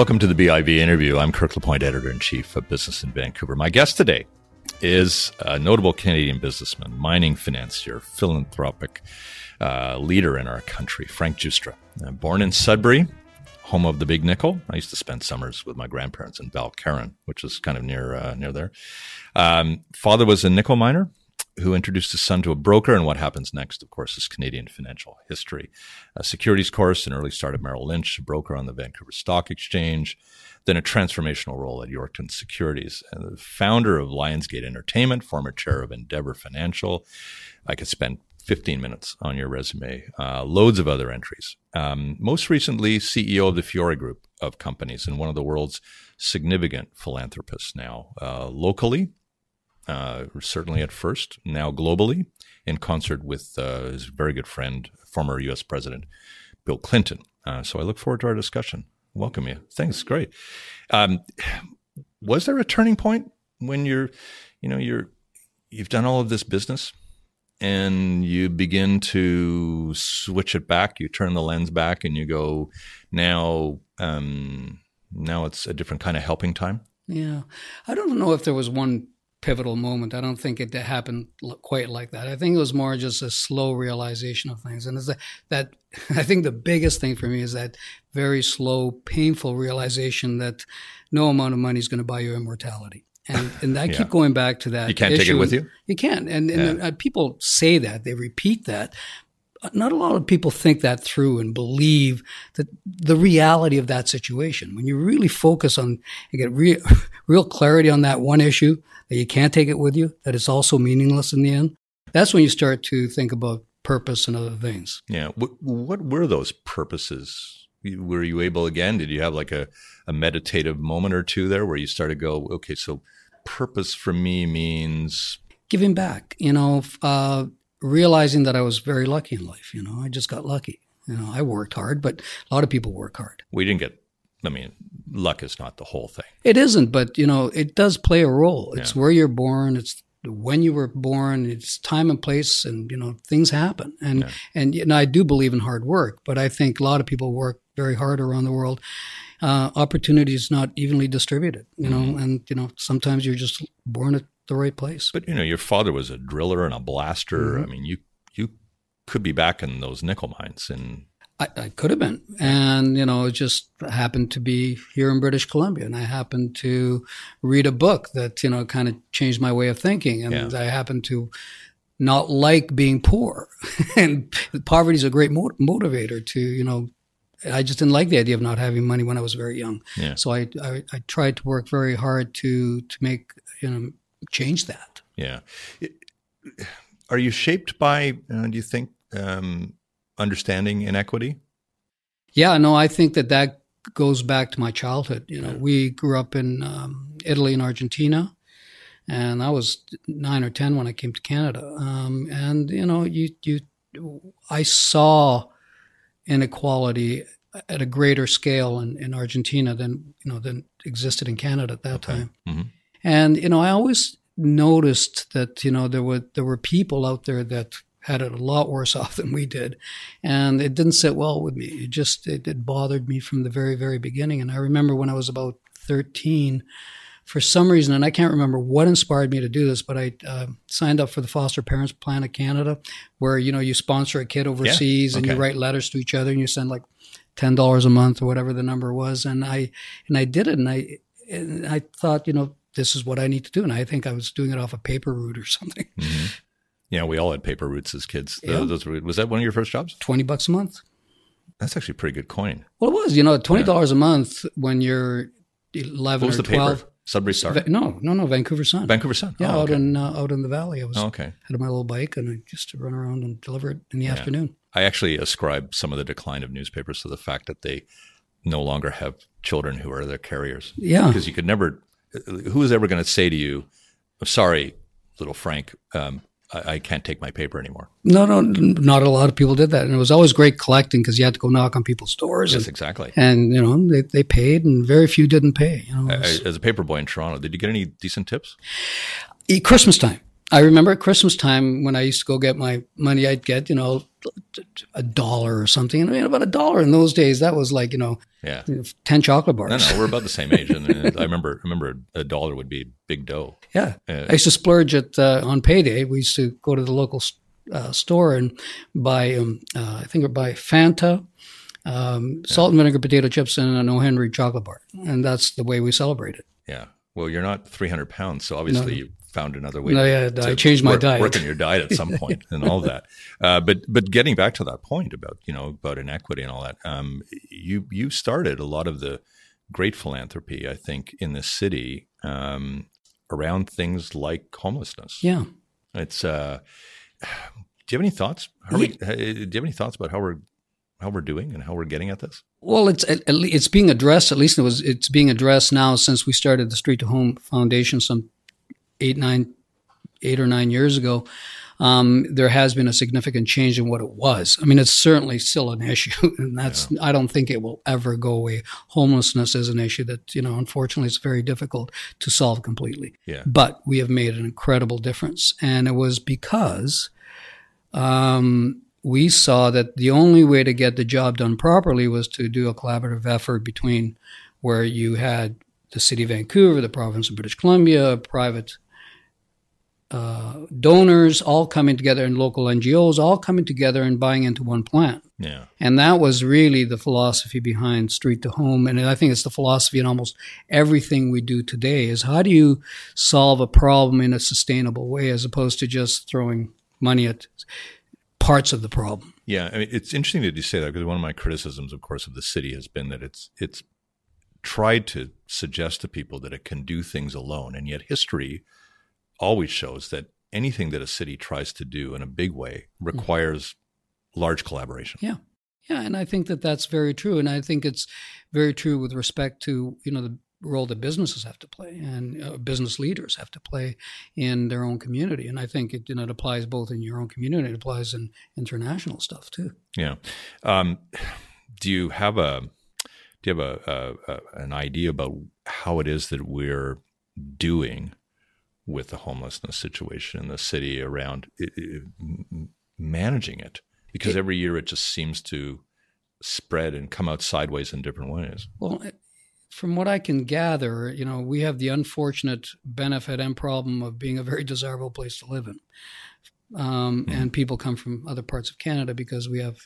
Welcome to the BIV interview. I'm Kirk LaPointe, editor in chief of Business in Vancouver. My guest today is a notable Canadian businessman, mining financier, philanthropic uh, leader in our country, Frank Giustra. Uh, born in Sudbury, home of the Big Nickel. I used to spend summers with my grandparents in Val Caron, which is kind of near uh, near there. Um, father was a nickel miner who introduced his son to a broker. And what happens next, of course, is Canadian financial history. A securities course, an early start at Merrill Lynch, a broker on the Vancouver Stock Exchange, then a transformational role at Yorkton Securities, and the founder of Lionsgate Entertainment, former chair of Endeavor Financial. I could spend 15 minutes on your resume, uh, loads of other entries. Um, most recently, CEO of the Fiore Group of companies and one of the world's significant philanthropists now, uh, locally uh, certainly at first, now globally, in concert with uh, his very good friend, former U.S. President Bill Clinton. Uh, so I look forward to our discussion. Welcome you. Thanks. Great. Um, was there a turning point when you're, you know, you're, you've done all of this business and you begin to switch it back, you turn the lens back and you go, now, um, now it's a different kind of helping time? Yeah. I don't know if there was one pivotal moment. I don't think it happened quite like that. I think it was more just a slow realization of things. And it's that, that I think the biggest thing for me is that very slow, painful realization that no amount of money is going to buy you immortality. And, and I yeah. keep going back to that. You can't issue. take it with you? You can't. And, and yeah. Uh, people say that, they repeat that not a lot of people think that through and believe that the reality of that situation. When you really focus on and get real, real clarity on that one issue, that you can't take it with you, that it's also meaningless in the end, that's when you start to think about purpose and other things. Yeah. What, what were those purposes? Were you able again? Did you have like a, a meditative moment or two there where you started to go, okay, so purpose for me means giving back. You know, uh, realizing that I was very lucky in life. You know, I just got lucky. You know, I worked hard, but a lot of people work hard. We didn't get. I mean, luck is not the whole thing. It isn't, but you know, it does play a role. It's yeah. where you're born. It's when you were born. It's time and place, and you know, things happen. And yeah. and you know, I do believe in hard work, but I think a lot of people work very hard around the world. Uh, opportunity is not evenly distributed, you know, mm-hmm. and you know, sometimes you're just born at the right place. But you know, your father was a driller and a blaster. Mm-hmm. I mean, you you could be back in those nickel mines and I, I, could have been. And, you know, it just happened to be here in British Columbia. And I happened to read a book that, you know, kind of changed my way of thinking. And yeah. I happened to not like being poor. and poverty is a great motivator to, you know, I just didn't like the idea of not having money when I was very young. Yeah. So I, I, I tried to work very hard to, to make, you know, change that. Yeah. Are you shaped by, uh, do you think, um, understanding inequity? Yeah, no, I think that that goes back to my childhood. You know, yeah. we grew up in um, Italy and Argentina, and I was nine or ten when I came to Canada. Um, and you know, you you, I saw inequality at a greater scale in, in Argentina than you know than existed in Canada at that okay. time. Mm-hmm. And you know, I always noticed that you know there were there were people out there that had it a lot worse off than we did, and it didn't sit well with me. It just it, it bothered me from the very very beginning. And I remember when I was about thirteen, for some reason, and I can't remember what inspired me to do this, but I uh, signed up for the Foster Parents Plan of Canada, where you know you sponsor a kid overseas yeah. okay. and you write letters to each other and you send like ten dollars a month or whatever the number was, and I and I did it, and I and I thought you know this is what I need to do. And I think I was doing it off a paper route or something. Mm-hmm. Yeah, we all had paper routes as kids. Yeah. Those were, was that one of your first jobs? 20 bucks a month. That's actually pretty good coin. Well, it was, you know, $20 yeah. a month when you're 11 what was or the 12. Paper? Sudbury Star? No, no, no, Vancouver Sun. Vancouver Sun. Yeah, oh, out in uh, out in the valley. I was oh, okay. had my little bike and I used to run around and deliver it in the yeah. afternoon. I actually ascribe some of the decline of newspapers to the fact that they no longer have children who are their carriers. Yeah, because you could never who is ever going to say to you, I'm "Sorry, little Frank, um, I, I, can't take my paper anymore"? No, no, not a lot of people did that, and it was always great collecting because you had to go knock on people's doors. Yes, and, exactly. And you know they, they paid, and very few didn't pay. You know, was, as a paper boy in Toronto, did you get any decent tips? Christmas time. I remember at Christmas time when I used to go get my money, I'd get, you know, a dollar or something. I mean, about a dollar in those days, that was like you know, Yeah. ten chocolate bars. No, no, we're about the same age, and, I remember remember a dollar would be big dough. Yeah, Uh, I used to splurge at uh, on payday. We used to go to the local uh, store and buy, um, uh, I think, buy Fanta, um, salt and vinegar potato chips, and an O. Henry chocolate bar, and that's the way we celebrated. Yeah. Well, you're not 300 pounds, so obviously No. Found another way. No, yeah, to I changed my work, diet. Work on your diet at some point and all that. Uh, but but getting back to that point about you know about inequity and all that, um, you you started a lot of the great philanthropy, I think, in this city um, around things like homelessness. Yeah. It's. Uh, do you have any thoughts? We, uh, do you have any thoughts about how we're how we're doing and how we're getting at this? Well, it's at, at le- it's being addressed. At least it was. It's being addressed now since we started the Street to Home Foundation some eight, nine, eight or nine years ago. Um, there has been a significant change in what it was. I mean, it's certainly still an issue, and that's. I don't think it will ever go away. Homelessness is an issue that you know, unfortunately, it's very difficult to solve completely. Yeah. But we have made an incredible difference, and it was because um, we saw that the only way to get the job done properly was to do a collaborative effort between where you had the city of Vancouver, the province of British Columbia, private uh, donors all coming together, and local NGOs all coming together and buying into one plan. Yeah. And that was really the philosophy behind Street to Home. And I think it's the philosophy in almost everything we do today is how do you solve a problem in a sustainable way as opposed to just throwing money at parts of the problem. Yeah, I mean, it's interesting that you say that because one of my criticisms, of course, of the city has been that it's it's tried to suggest to people that it can do things alone, and yet history always shows that anything that a city tries to do in a big way requires large collaboration. Yeah. Yeah, and I think that that's very true, and I think it's very true with respect to you know the role that businesses have to play and uh, business leaders have to play in their own community, and I think it you know it applies both in your own community, it applies in international stuff too. Yeah. Um, do you have a do you have a, a, a an idea about how it is that we're doing with the homelessness situation in the city around it, it, managing it? Because every year it just seems to spread and come out sideways in different ways. Well, from what I can gather, you know, we have the unfortunate benefit and problem of being a very desirable place to live in. Um, Mhm. And people come from other parts of Canada because we have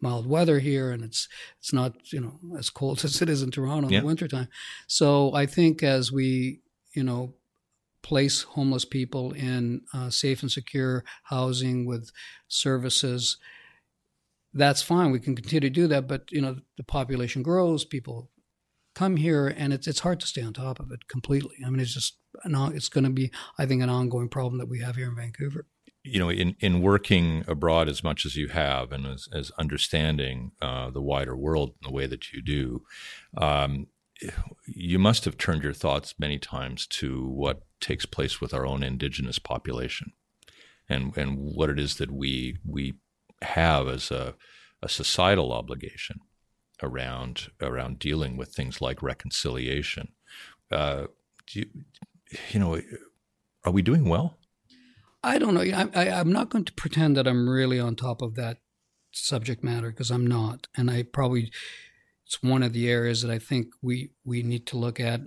mild weather here and it's it's not, you know, as cold as it is in Toronto in Yeah. the wintertime. So I think as we, you know, place homeless people in uh, safe and secure housing with services, that's fine. We can continue to do that, but you know, the population grows, people come here, and it's it's hard to stay on top of it completely. I mean, it's just an, it's going to be, I think, an ongoing problem that we have here in Vancouver. you know, in, in working abroad as much as you have and as, as understanding uh, the wider world in the way that you do, um, you must have turned your thoughts many times to what takes place with our own indigenous population and, and what it is that we, we have as a, a societal obligation around, around dealing with things like reconciliation. Uh, do you, you know, are we doing well? I don't know. I, I, I'm not going to pretend that I'm really on top of that subject matter because I'm not, and I probably it's one of the areas that I think we we need to look at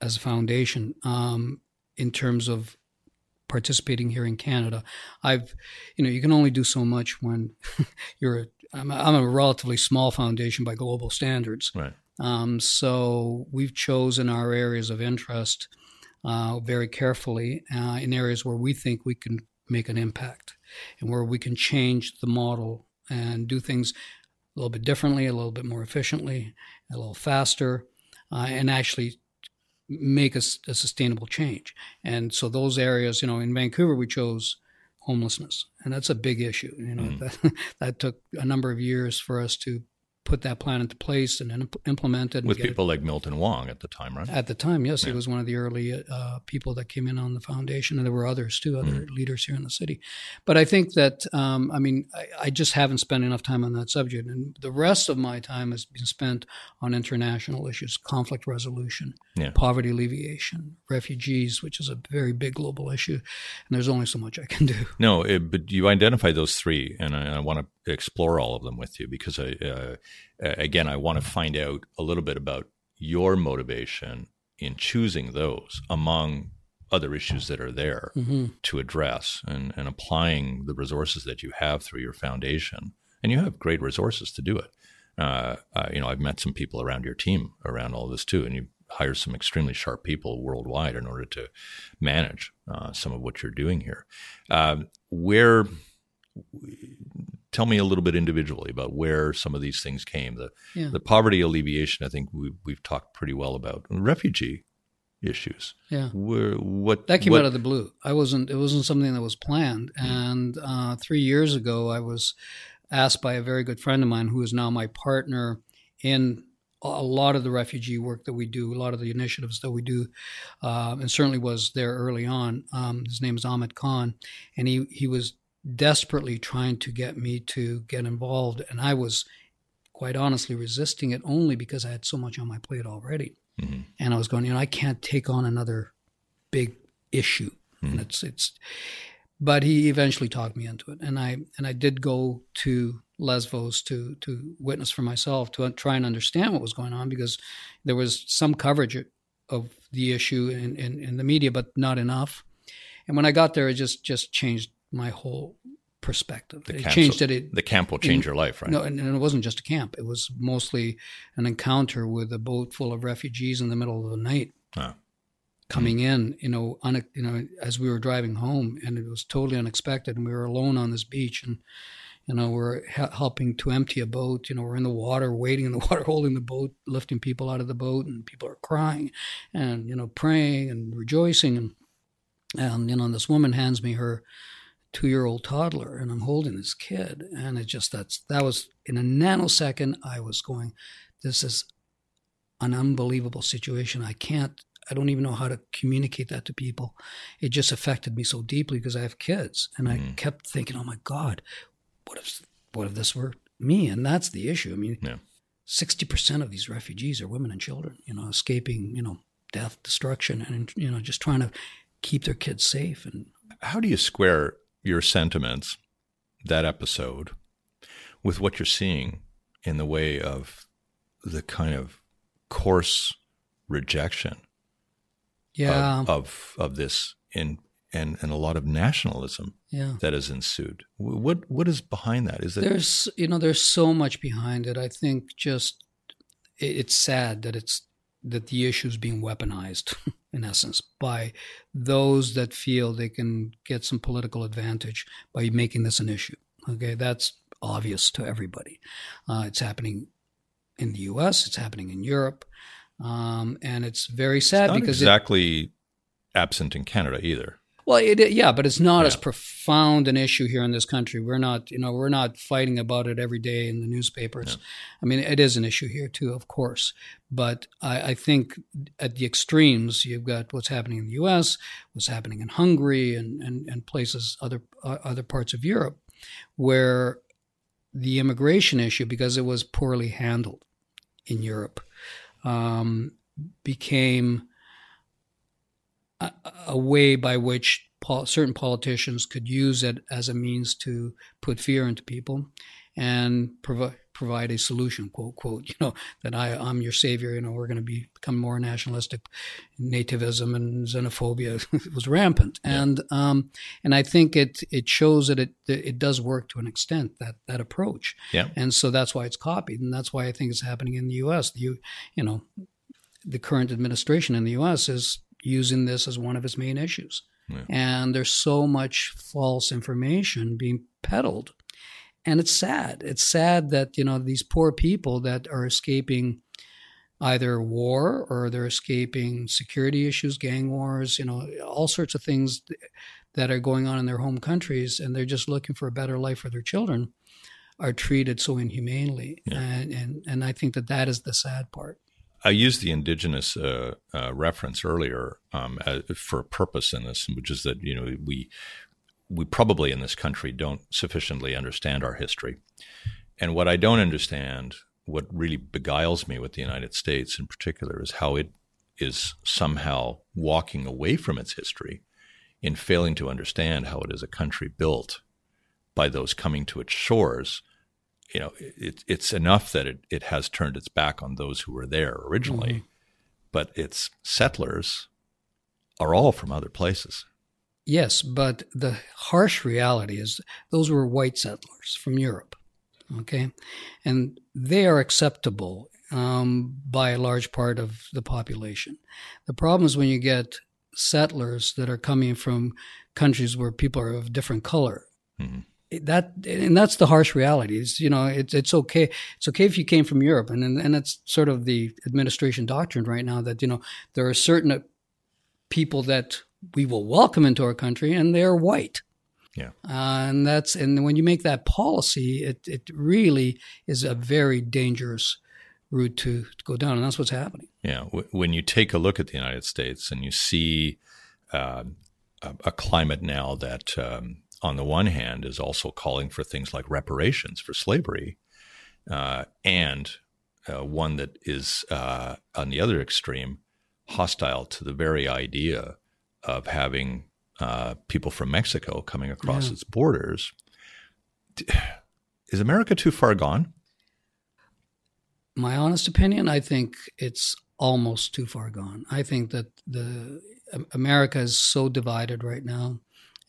as a foundation um, in terms of participating here in Canada. I've, you know, you can only do so much when you're. A, I'm, a, I'm a relatively small foundation by global standards. Right. Um, so we've chosen our areas of interest uh, very carefully uh, in areas where we think we can make an impact and where we can change the model and do things a little bit differently, a little bit more efficiently, a little faster, uh, and actually make a, a sustainable change. And so those areas, you know, in Vancouver, we chose homelessness, and that's a big issue. You know, Mhm. that, that took a number of years for us to put that plan into place and then implement it. and With get it- people like Milton Wong at the time, right? at the time, yes, Yeah. he was one of the early uh, people that came in on the foundation, and there were others too, other Mm-hmm. leaders here in the city. But I think that, um, I mean, I, I just haven't spent enough time on that subject, and the rest of my time has been spent on international issues, conflict resolution, Yeah. poverty alleviation, refugees, which is a very big global issue, and there's only so much I can do. No, it, but you identify those three, and I, I want to explore all of them with you because I, uh, again, I want to find out a little bit about your motivation in choosing those among other issues that are there mm-hmm. to address and, and applying the resources that you have through your foundation. And you have great resources to do it. Uh, uh, you know, I've met some people around your team around all this too, and you hire some extremely sharp people worldwide in order to manage uh, some of what you're doing here. Um, where tell me a little bit individually about where some of these things came. The yeah. the poverty alleviation, I think we, we've talked pretty well about. Refugee issues. Yeah. Where, what that came what, out of the blue. I wasn't. It wasn't something that was planned. Mm-hmm. And uh, three years ago, I was asked by a very good friend of mine, who is now my partner in a lot of the refugee work that we do, a lot of the initiatives that we do, uh, and certainly was there early on. Um, his name is Amed Khan, and he he was desperately trying to get me to get involved. And I was quite honestly resisting it only because I had so much on my plate already. Mm-hmm. And I was going, you know, I can't take on another big issue. Mm-hmm. And it's, it's, but he eventually talked me into it. And I, and I did go to Lesvos to, to witness for myself to try and understand what was going on because there was some coverage of the issue in, in, in the media, but not enough. And when I got there, it just, just changed my whole perspective. The it changed it, it. The camp will change in, your life, right? No, and, and, it wasn't just a camp. It was mostly an encounter with a boat full of refugees in the middle of the night. Oh. Coming mm-hmm. in, you know, you know, as we were driving home, and it was totally unexpected, and we were alone on this beach, and you know, we're helping to empty a boat. You know, we're in the water, waiting in the water, holding the boat, lifting people out of the boat, and people are crying, and you know, praying and rejoicing, and and you know, this woman hands me her two year old toddler and I'm holding this kid. And it just, that's, that was in a nanosecond, I was going, this is an unbelievable situation. I can't, I don't even know how to communicate that to people. It just affected me so deeply because I have kids. And I mm-hmm. kept thinking, oh my God, what if, what if this were me? And that's the issue. I mean, yeah. 60% of these refugees are women and children, you know, escaping, you know, death, destruction, and, you know, just trying to keep their kids safe. And how do you square your sentiments, that episode, with what you're seeing in the way of the kind of coarse rejection yeah. of, of, of this in and, and a lot of nationalism yeah. that has ensued. What what is behind that? Is that there's you know there's so much behind it. I think just it's sad that it's that the issue is being weaponized in essence, by those that feel they can get some political advantage by making this an issue. Okay, that's obvious to everybody. Uh, it's happening in the U.S. It's happening in Europe, um, and it's very sad because it's because exactly it, absent in Canada either. Well, it, yeah, but it's not yeah. as profound an issue here in this country. We're not, you know, we're not fighting about it every day in the newspapers. Yeah. I mean, it is an issue here too, of course. But I, I, think at the extremes, you've got what's happening in the U.S., what's happening in Hungary, and and, and places other uh, other parts of Europe, where the immigration issue, because it was poorly handled in Europe, um, became a, a way by which pol- certain politicians could use it as a means to put fear into people and provide provide a solution, quote, quote, you know, that I, I'm your savior, you know, we're going to be, become more nationalistic. Nativism and xenophobia was rampant. Yeah. And, um, and I think it, it shows that it, it does work to an extent, that, that approach. Yeah. And so that's why it's copied. And that's why I think it's happening in the U.S. The, you, you know, the current administration in the U.S. is using this as one of its main issues. Yeah. And there's so much false information being peddled. And it's sad. It's sad that, you know, these poor people that are escaping either war or they're escaping security issues, gang wars, you know, all sorts of things that are going on in their home countries and they're just looking for a better life for their children are treated so inhumanely. Yeah. And, and, and I think that that is the sad part. I used the indigenous uh, uh, reference earlier um, as, for a purpose in this, which is that you know we we probably in this country don't sufficiently understand our history, and what I don't understand, what really beguiles me with the United States in particular, is how it is somehow walking away from its history in failing to understand how it is a country built by those coming to its shores you know, it, it's enough that it, it has turned its back on those who were there originally, mm-hmm. but its settlers are all from other places. Yes, but the harsh reality is those were white settlers from Europe. Okay. And they are acceptable um, by a large part of the population. The problem is when you get settlers that are coming from countries where people are of different color. Mm-hmm that and that's the harsh reality. Is you know it's it's okay it's okay if you came from Europe. And and it's sort of the administration doctrine right now that you know there are certain people that we will welcome into our country and they're white. Yeah. Uh, and that's and when you make that policy it it really is a very dangerous route to, to go down. And that's what's happening. Yeah. When you take a look at the United States and you see uh, a, a, climate now that um, on the one hand, is also calling for things like reparations for slavery, uh, and uh, one that is uh, on the other extreme hostile to the very idea of having uh, people from Mexico coming across yeah. its borders. Is America too far gone? My honest opinion, I think it's almost too far gone. I think that the America is so divided right now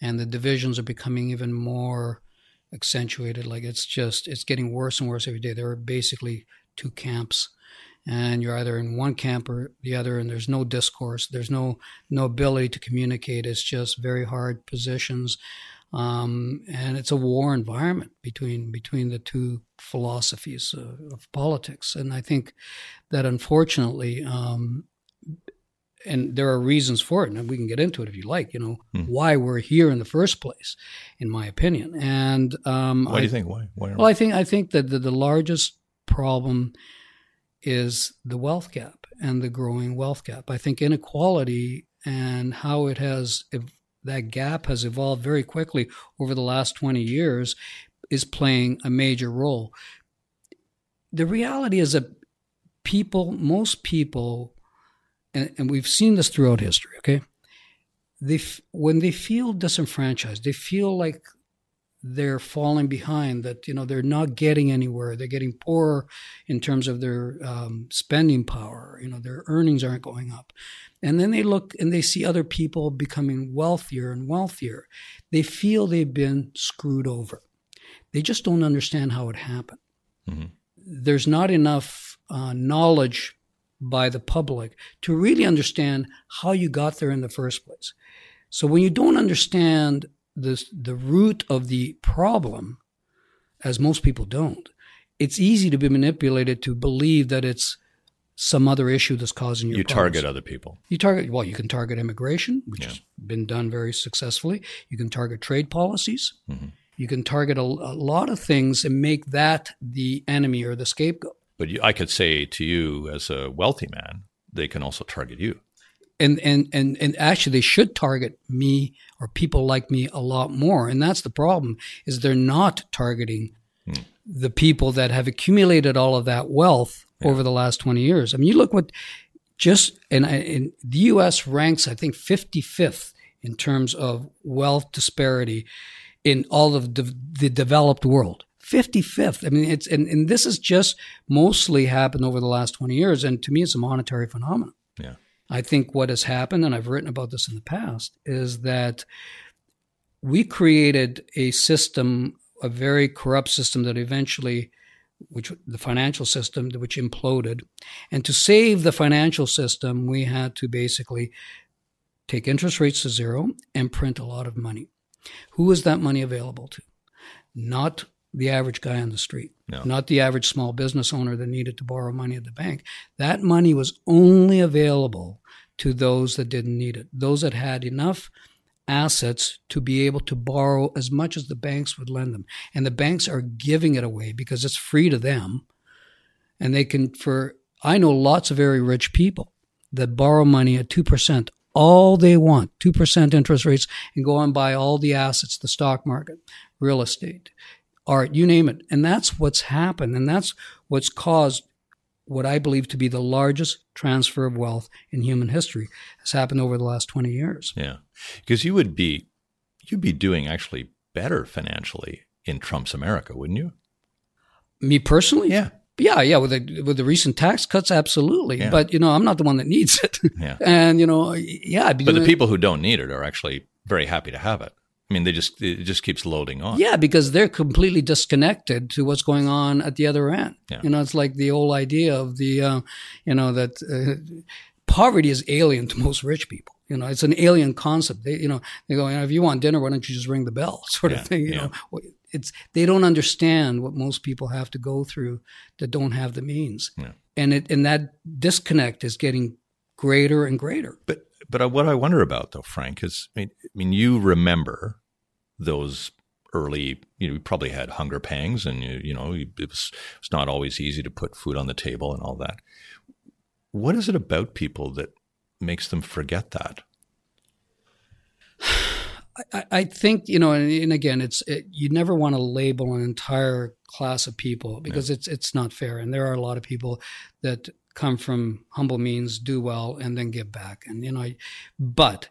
and the divisions are becoming even more accentuated. Like it's just it's getting worse and worse every day. There are basically two camps, and you're either in one camp or the other, and there's no discourse. There's no no ability to communicate. It's just very hard positions. Um, and it's a war environment between between the two philosophies of, of politics. And I think that unfortunately, um, and there are reasons for it, and we can get into it if you like. You know hmm. why we're here in the first place, in my opinion. And um, why do you think why? why well, I think I think that the, the largest problem is the wealth gap and the growing wealth gap. I think inequality and how it has that gap has evolved very quickly over the last 20 years is playing a major role. The reality is that people, most people and, and we've seen this throughout history, okay? They, when they feel disenfranchised, they feel like they're falling behind, that, you know, they're not getting anywhere. They're getting poorer in terms of their um, spending power. You know, their earnings aren't going up. And then they look and they see other people becoming wealthier and wealthier. They feel they've been screwed over. They just don't understand how it happened. Mm-hmm. There's not enough uh, knowledge by the public to really understand how you got there in the first place. So when you don't understand the, the root of the problem, as most people don't, it's easy to be manipulated to believe that it's some other issue that's causing your you problems. target other people you target well you can target immigration which yeah. has been done very successfully you can target trade policies mm-hmm. you can target a, a, lot of things and make that the enemy or the scapegoat but you, I could say to you, as a wealthy man, they can also target you. And, and and and actually, they should target me or people like me a lot more. And that's the problem: is they're not targeting hmm. the people that have accumulated all of that wealth yeah. over the last twenty years. I mean, you look what just and, and the U.S. ranks, I think, fifty fifth in terms of wealth disparity in all of the, the developed world. 55th. I mean, it's, and, and this has just mostly happened over the last 20 years. And to me, it's a monetary phenomenon. Yeah. I think what has happened, and I've written about this in the past, is that we created a system, a very corrupt system that eventually, which the financial system, which imploded. And to save the financial system, we had to basically take interest rates to zero and print a lot of money. Who was that money available to? Not the average guy on the street, no. not the average small business owner that needed to borrow money at the bank. That money was only available to those that didn't need it, those that had enough assets to be able to borrow as much as the banks would lend them. And the banks are giving it away because it's free to them. And they can, for, I know lots of very rich people that borrow money at 2% all they want, 2% interest rates, and go and buy all the assets, the stock market, real estate, art, you name it. And that's what's happened. And that's what's caused what I believe to be the largest transfer of wealth in human history has happened over the last 20 years. Yeah. Because you would be you'd be doing actually better financially in Trump's America, wouldn't you? Me personally, Yeah. yeah, yeah. With the with the recent tax cuts, absolutely. Yeah. But you know, I'm not the one that needs it. Yeah. and you know, yeah. But the people who don't need it are actually very happy to have it. I mean, they just it just keeps loading on. Yeah, because they're completely disconnected to what's going on at the other end. Yeah. You know, it's like the old idea of the, uh, you know, that uh, poverty is alien to most rich people. You know, it's an alien concept. They, you know, they go, if you want dinner, why don't you just ring the bell, sort Yeah, of thing. You yeah. know, it's they don't understand what most people have to go through that don't have the means, Yeah. and it and that disconnect is getting greater and greater. But but uh, what I wonder about though, Frank, is I mean, I mean, you remember those early. You know, you probably had hunger pangs, and you you know, it was it's not always easy to put food on the table and all that. What is it about people that makes them forget that? I, I think you know, and, and again, it's it, you never want to label an entire class of people because it's it's not fair, and there are a lot of people that come from humble means, do well, and then give back, and you know, but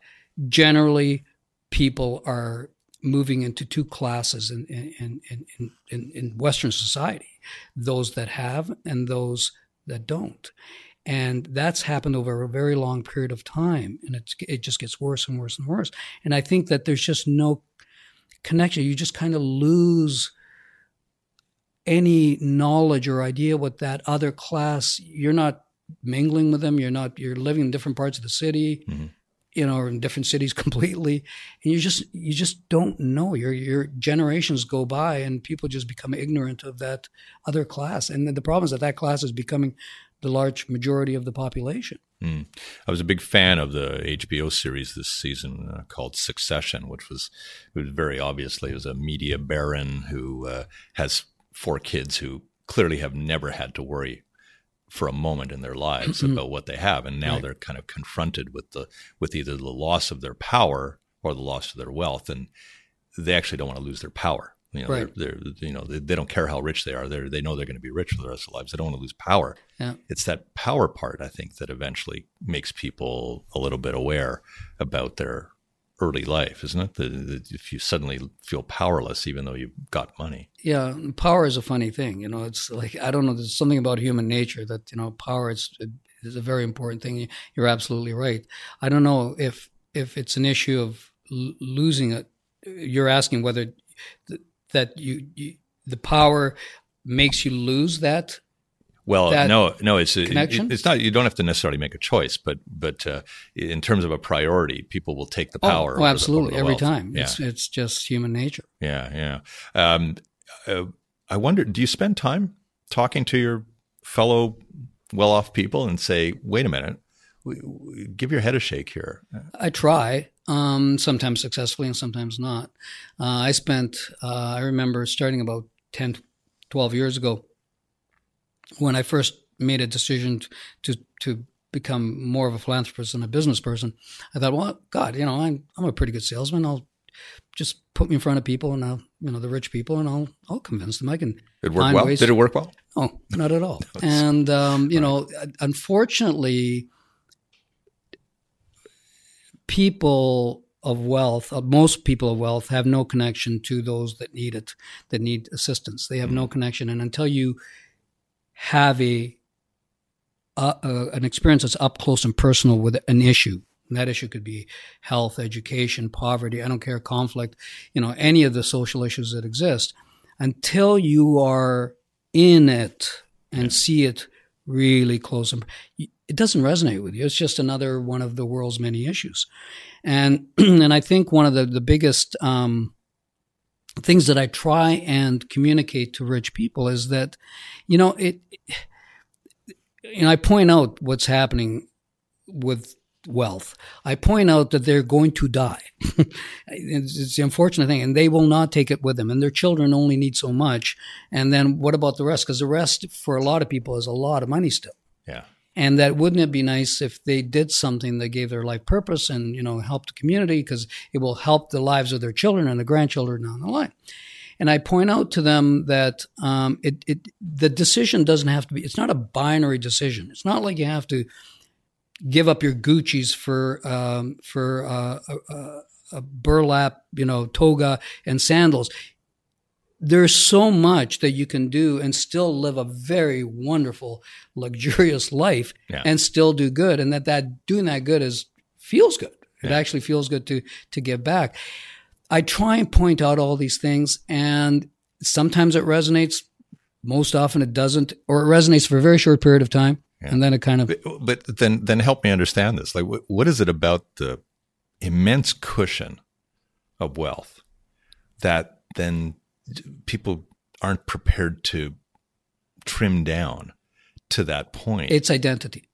generally, people are moving into two classes in in in in, in, in Western society: those that have and those that don't. And that's happened over a very long period of time, and it's, it just gets worse and worse and worse. And I think that there's just no connection. You just kind of lose any knowledge or idea what that other class. You're not mingling with them. You're not. You're living in different parts of the city, Mhm. you know, or in different cities completely, and you just you just don't know. Your your generations go by, and people just become ignorant of that other class. And the problem is that that class is becoming the large majority of the population. Mm. I was a big fan of the HBO series this season uh, called Succession, which was it was very obviously it was a media baron who uh, has four kids who clearly have never had to worry for a moment in their lives mm-hmm. about what they have, and now Right. they're kind of confronted with the with either the loss of their power or the loss of their wealth, and they actually don't want to lose their power. You know, Right. they're, they're you know they, they don't care how rich they are. They they know they're going to be rich for the rest of their lives. They don't want to lose power Yeah. it's that power part I think that eventually makes people a little bit aware about their early life, isn't it? The, the, if you suddenly feel powerless, even though you've got money. Yeah, power is a funny thing. You know, it's like I don't know. There's something about human nature that you know, power is is a very important thing. You're absolutely right. I don't know if if it's an issue of l- losing it. You're asking whether th- that you, you the power makes you lose that. Well, no, no, it's it, connection? it's not. You don't have to necessarily make a choice, but but uh, in terms of a priority, people will take the power. oh, absolutely, over the every wealth. time. Yeah, It's it's just human nature. yeah, yeah. Um, uh, I wonder, do you spend time talking to your fellow well-off people and say, "Wait a minute, w- w- give your head a shake here"? I try, um, sometimes successfully and sometimes not. Uh, I spent, uh, I remember starting about 10, 12 years ago when I first made a decision to, to become more of a philanthropist and a business person. I thought, well, God, you know, I'm, I'm a pretty good salesman. I'll just put me in front of people and I'll, you know, the rich people and I'll, I'll convince them. I can It worked well. ways- Did it work well? Oh, not at all. and um, you know, unfortunately, people of wealth, uh, most people of wealth, have no connection to those that need it, that need assistance. They have no connection, and until you have a uh, uh, an experience that's up close and personal with an issue. And that issue could be health, education, poverty, I don't care, conflict, you know, any of the social issues that exist. Until you are in it and see it really close, and it doesn't resonate with you. It's just another one of the world's many issues. And, and I think one of the, the biggest um, things that I try and communicate to rich people is that, you know, it, you know, I point out what's happening with wealth. I point out that they're going to die. it's, it's the unfortunate thing, and they will not take it with them, and their children only need so much. And then what about the rest? Because the rest, for a lot of people, is a lot of money still. Yeah. And that wouldn't it be nice if they did something that gave their life purpose and you know helped the community because it will help the lives of their children and the grandchildren down the line. And I point out to them that um, it, it the decision doesn't have to be. It's not a binary decision. It's not like you have to give up your Gucci's for um, for uh, a, a, burlap, you know, toga and sandals. there's so much that you can do and still live a very wonderful, luxurious life Yeah. and still do good. And that, that doing that good is feels good. It Yeah. actually feels good to to give back. I try and point out all these things and sometimes it resonates, most often it doesn't, or it resonates for a very short period of time. Yeah. And then it kind of But, but then, then help me understand this. Like, what, what is it about the immense cushion of wealth that then people aren't prepared to trim down to that point? It's identity.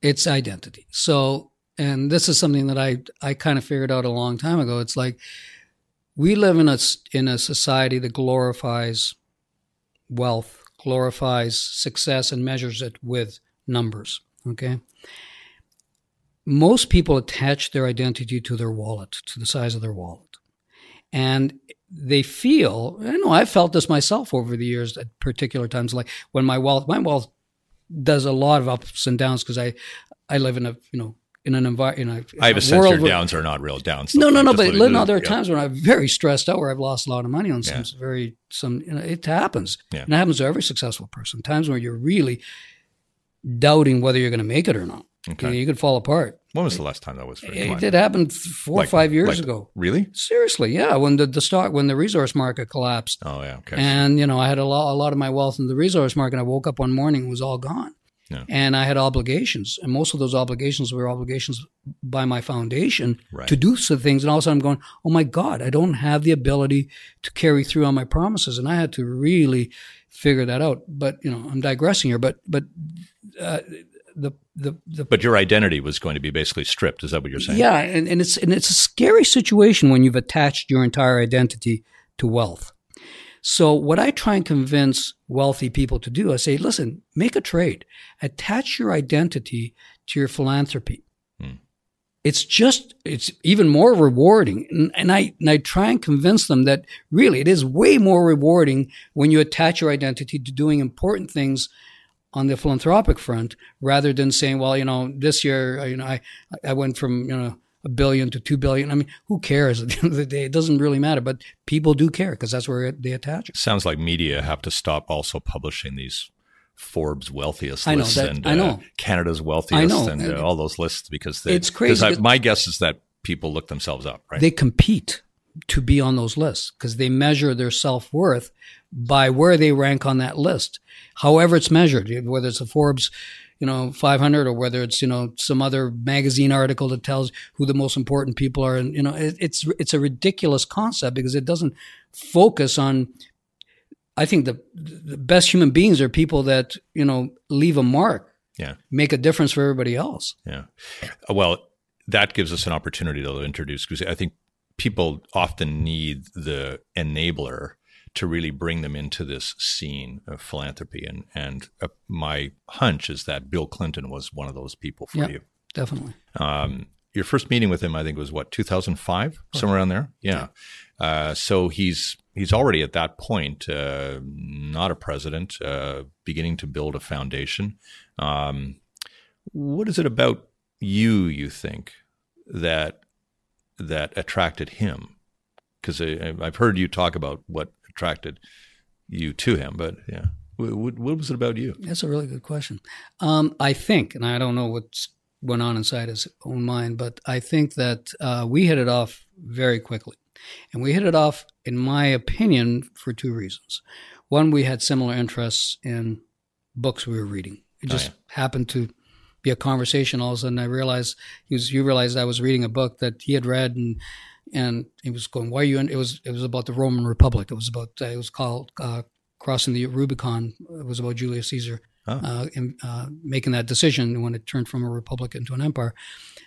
It's identity. So, and this is something that I I kind of figured out a long time ago. It's like we live in a in a society that glorifies wealth, glorifies success, and measures it with numbers. Okay. Most people attach their identity to their wallet, to the size of their wallet, and they feel. I know I've felt this myself over the years at particular times, like when my wealth, my wealth does a lot of ups and downs because I I live in a you know in an environment. I have a a sense your where- downs are not real downs. No, no, no. But literally- no, there are yeah. times when I'm very stressed out, where I've lost a lot of money on Yeah. some very some. You know, it happens, Yeah. and it happens to every successful person. Times where you're really doubting whether you're going to make it or not. Okay. You, know, you could fall apart. When was the last time that was? For? Come It happened four or five years like- ago. Really? Seriously, yeah. When the, the stock, when the resource market collapsed, Oh, yeah. Okay. and you know, I had a lot, a lot of my wealth in the resource market. I woke up one morning, it was all gone. And I had obligations, and most of those obligations were obligations by my foundation Right. to do some things. And all of a sudden, I'm going, "Oh my God, I don't have the ability to carry through on my promises," and I had to really figure that out. But you know, I'm digressing here. But but uh, the the the but your identity was going to be basically stripped. Is that what you're saying? yeah, and, and it's and it's a scary situation when you've attached your entire identity to wealth. So what I try and convince wealthy people to do, I say, listen, make a trade. Attach your identity to your philanthropy. Hmm. It's just it's even more rewarding. And, and I and I try and convince them that really it is way more rewarding when you attach your identity to doing important things on the philanthropic front rather than saying, well, you know, this year, uh, you know, I, I went from, you know, a billion to two billion. I mean, who cares at the end of the day? It doesn't really matter, but people do care because that's where they attach it. Sounds like media have to stop also publishing these Forbes wealthiest I know lists that- and. Uh, Canada's wealthiest know. and And uh, all those lists because they, It's crazy I, because- my guess is that people look themselves up, right? They compete to be on those lists because they measure their self worth by where they rank on that list. However, it's measured, whether it's a Forbes, you know, 500 or whether it's, you know, some other magazine article that tells who the most important people are. And, you know, it, it's, it's a ridiculous concept because it doesn't focus on, I think the, the best human beings are people that, you know, leave a mark, yeah, make a difference for everybody else. yeah. Uh, Well, that gives us an opportunity to introduce because I think people often need the enabler to really bring them into this scene of philanthropy. And and uh, my hunch is that Bill Clinton was one of those people for Yeah. you. Definitely. Um, your first meeting with him, I think, was what 2005, somewhere around there. Yeah. Uh, so he's he's already at that point uh, not a president, uh, beginning to build a foundation. Um, what is it about you? You think that that attracted him? Because I've heard you talk about what attracted you to him, but yeah, what, what, what was it about you? That's a really good question. Um, I think, and I don't know what's went on inside his own mind, but I think that uh, we hit it off very quickly. And we hit it off, in my opinion, for two reasons. One, we had similar interests in books we were reading. It Oh, just yeah. happened to be a conversation. All of a sudden, I realized he was. You realized I was reading a book that he had read, and and he was going, "Why are you?" In? It was it was about the Roman Republic. It was about uh, it was called uh, crossing the Rubicon. It was about Julius Caesar Oh. uh, in, uh, making that decision when it turned from a republic into an empire.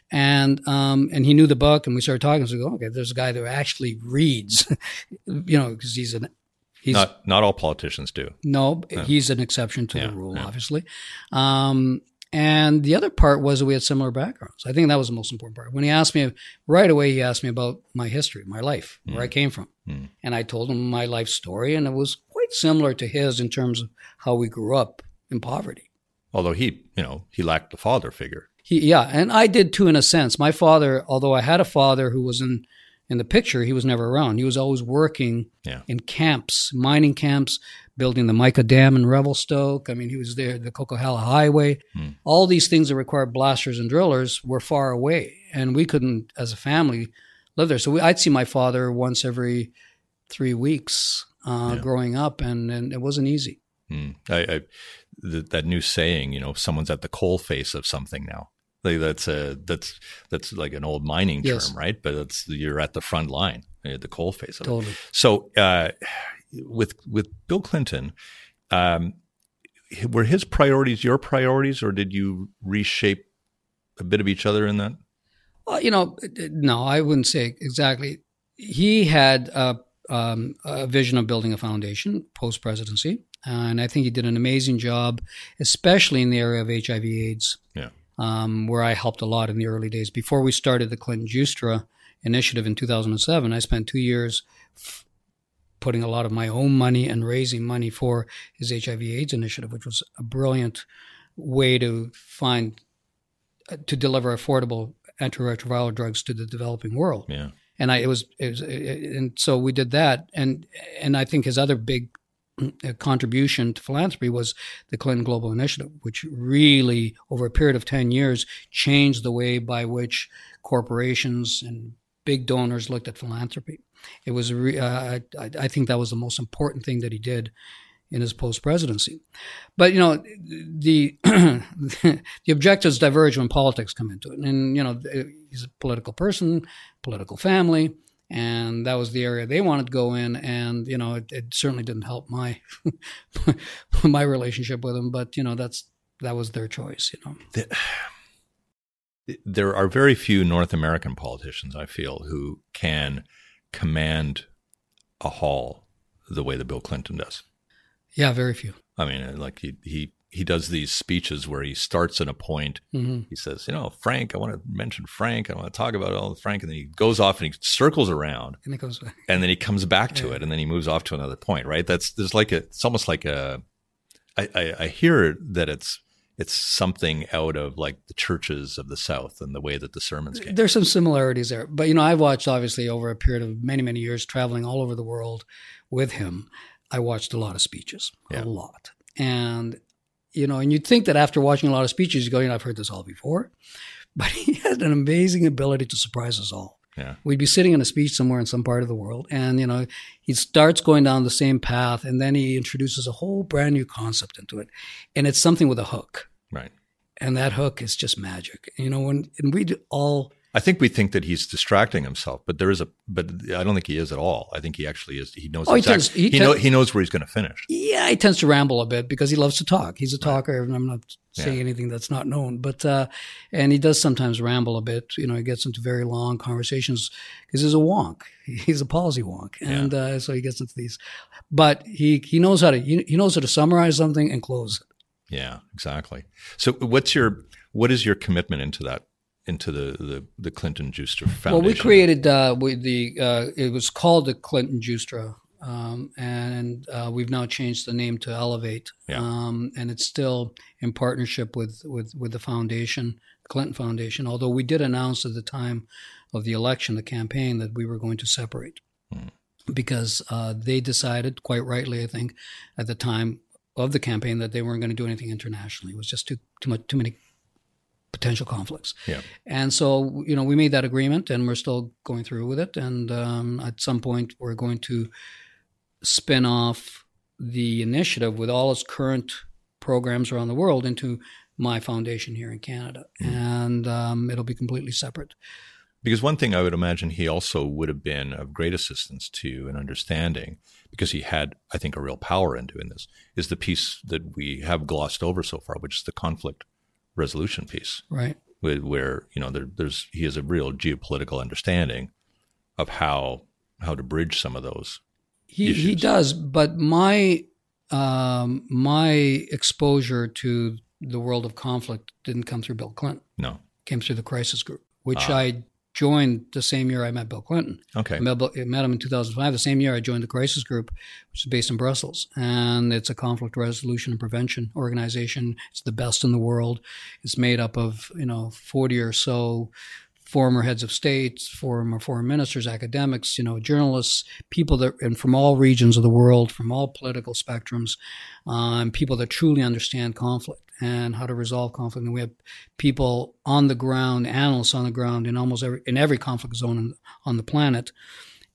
And um, and he knew the book, and we started talking. So, we go, okay, there's a guy that actually reads, you know, because he's an he's Not not all politicians do. no, he's an exception to Yeah, the rule, yeah. obviously. Um, and the other part was that we had similar backgrounds. I think that was the most important part. When he asked me right away, he asked me about my history, my life, where I came from, Mm. and I told him my life story, and it was quite similar to his in terms of how we grew up in poverty. Although he, you know, he lacked the father figure. He, yeah, and I did too, in a sense. My father, although I had a father who was in in the picture, he was never around. He was always working Yeah. in camps, mining camps, building the Mica Dam in Revelstoke. I mean, he was there, the Coquihalla Highway. Hmm. All these things that required blasters and drillers were far away, and we couldn't, as a family, live there. So we, I'd see my father once every three weeks uh, Yeah. growing up, and, and it wasn't easy. Mm. I, I th- that new saying, you know, someone's at the coal face of something now. Like that's a that's that's like an old mining term, Yes. right? But it's you're at the front line, the coal face of it. Totally. So uh, with with Bill Clinton, um, were his priorities your priorities, or did you reshape a bit of each other in that? Well, you know, no, I wouldn't say exactly. He had a, um, a vision of building a foundation post presidency, and I think he did an amazing job, especially in the area of HIV/AIDS. Yeah. Um, where I helped a lot in the early days. Before we started the Clinton Giustra initiative in 2007, I spent two years f- putting a lot of my own money and raising money for his HIV/AIDS initiative, which was a brilliant way to find uh, to deliver affordable antiretroviral drugs to the developing world. Yeah, And I, it was, it was, it- and so we did that. And, and I think his other big uh, contribution to philanthropy was the Clinton Global Initiative, which really, over a period of 10 years, changed the way by which corporations and big donors looked at philanthropy. It was, re, uh, I, I think that was the most important thing that he did in his post presidency. But you know, the the objectives diverge when politics come into it, and you know, he's a political person, political family, and that was the area they wanted to go in. And you know, it, it certainly didn't help my my relationship with him. But you know, that's that was their choice. You know, there are very few North American politicians I feel who can command a hall the way that Bill Clinton does. yeah, very few. I mean, like he he he does these speeches where he starts at a point. hmm He says, you know, Frank, I want to mention Frank. I want to talk about all the Frank, and then he goes off and he circles around, And it goes back. and then he comes back to Yeah. it, and then he moves off to another point. Right? That's there's like a it's almost like a. I, I, I hear that it's it's something out of like the churches of the South and the way that the sermons came. There's some similarities there, but you know, I've watched obviously over a period of many, many years traveling all over the world with him. I watched a lot of speeches, Yeah. a lot, and you know, and you'd think that after watching a lot of speeches, you go, you know, I've heard this all before, but he had an amazing ability to surprise us all. Yeah. We'd be sitting in a speech somewhere in some part of the world, and you know, he starts going down the same path, and then he introduces a whole brand new concept into it, and it's something with a hook Right. and that hook is just magic. You know, when and we all I think we think that he's distracting himself, but there is a, but I don't think he is at all. I think he actually is. He knows. Oh, he tends- he he, know, he knows where he's going to finish. yeah, he tends to ramble a bit because he loves to talk. He's a talker, and I'm not saying Yeah. anything that's not known, but uh, and he does sometimes ramble a bit. You know, he gets into very long conversations because he's a wonk. He's a policy wonk, and uh, so he gets into these. But he he knows how to he, he knows how to summarize something and close it. Yeah, exactly. So, what's your what is your commitment into that into the the, the Clinton Giustra Foundation? Well, we created uh, we, the uh, it was called the Clinton Giustra, um, and uh, we've now changed the name to Elevate, Yeah. um, and it's still in partnership with with with the foundation, Clinton Foundation. Although we did announce at the time of the election, the campaign, that we were going to separate Hmm. because uh, they decided, quite rightly, I think, at the time of the campaign, that they weren't going to do anything internationally. It was just too too much too many potential conflicts. Yeah. And so, you know, we made that agreement and we're still going through with it. And um, at some point, we're going to spin off the initiative with all its current programs around the world into my foundation here in Canada. And um, it'll be completely separate. Because one thing I would imagine he also would have been of great assistance to and understanding, because he had, I think, a real power in doing this, is the piece that we have glossed over so far, which is the conflict resolution piece, Right. where, where you know there, there's he has a real geopolitical understanding of how how to bridge some of those. He, he does. But my, um, my exposure to the world of conflict didn't come through Bill Clinton, No, it came through the crisis group, which Ah. I joined the same year I met Bill Clinton. okay, I met, met him in 2005. The same year I joined the Crisis Group, which is based in Brussels. And it's a conflict resolution and prevention organization. It's the best in the world. It's made up of, you know, 40 or so former heads of states, former foreign ministers, academics, you know, journalists, people that and from all regions of the world, from all political spectrums, um, people that truly understand conflict and how to resolve conflict. And we have people on the ground, analysts on the ground in almost every in every conflict zone on, on the planet.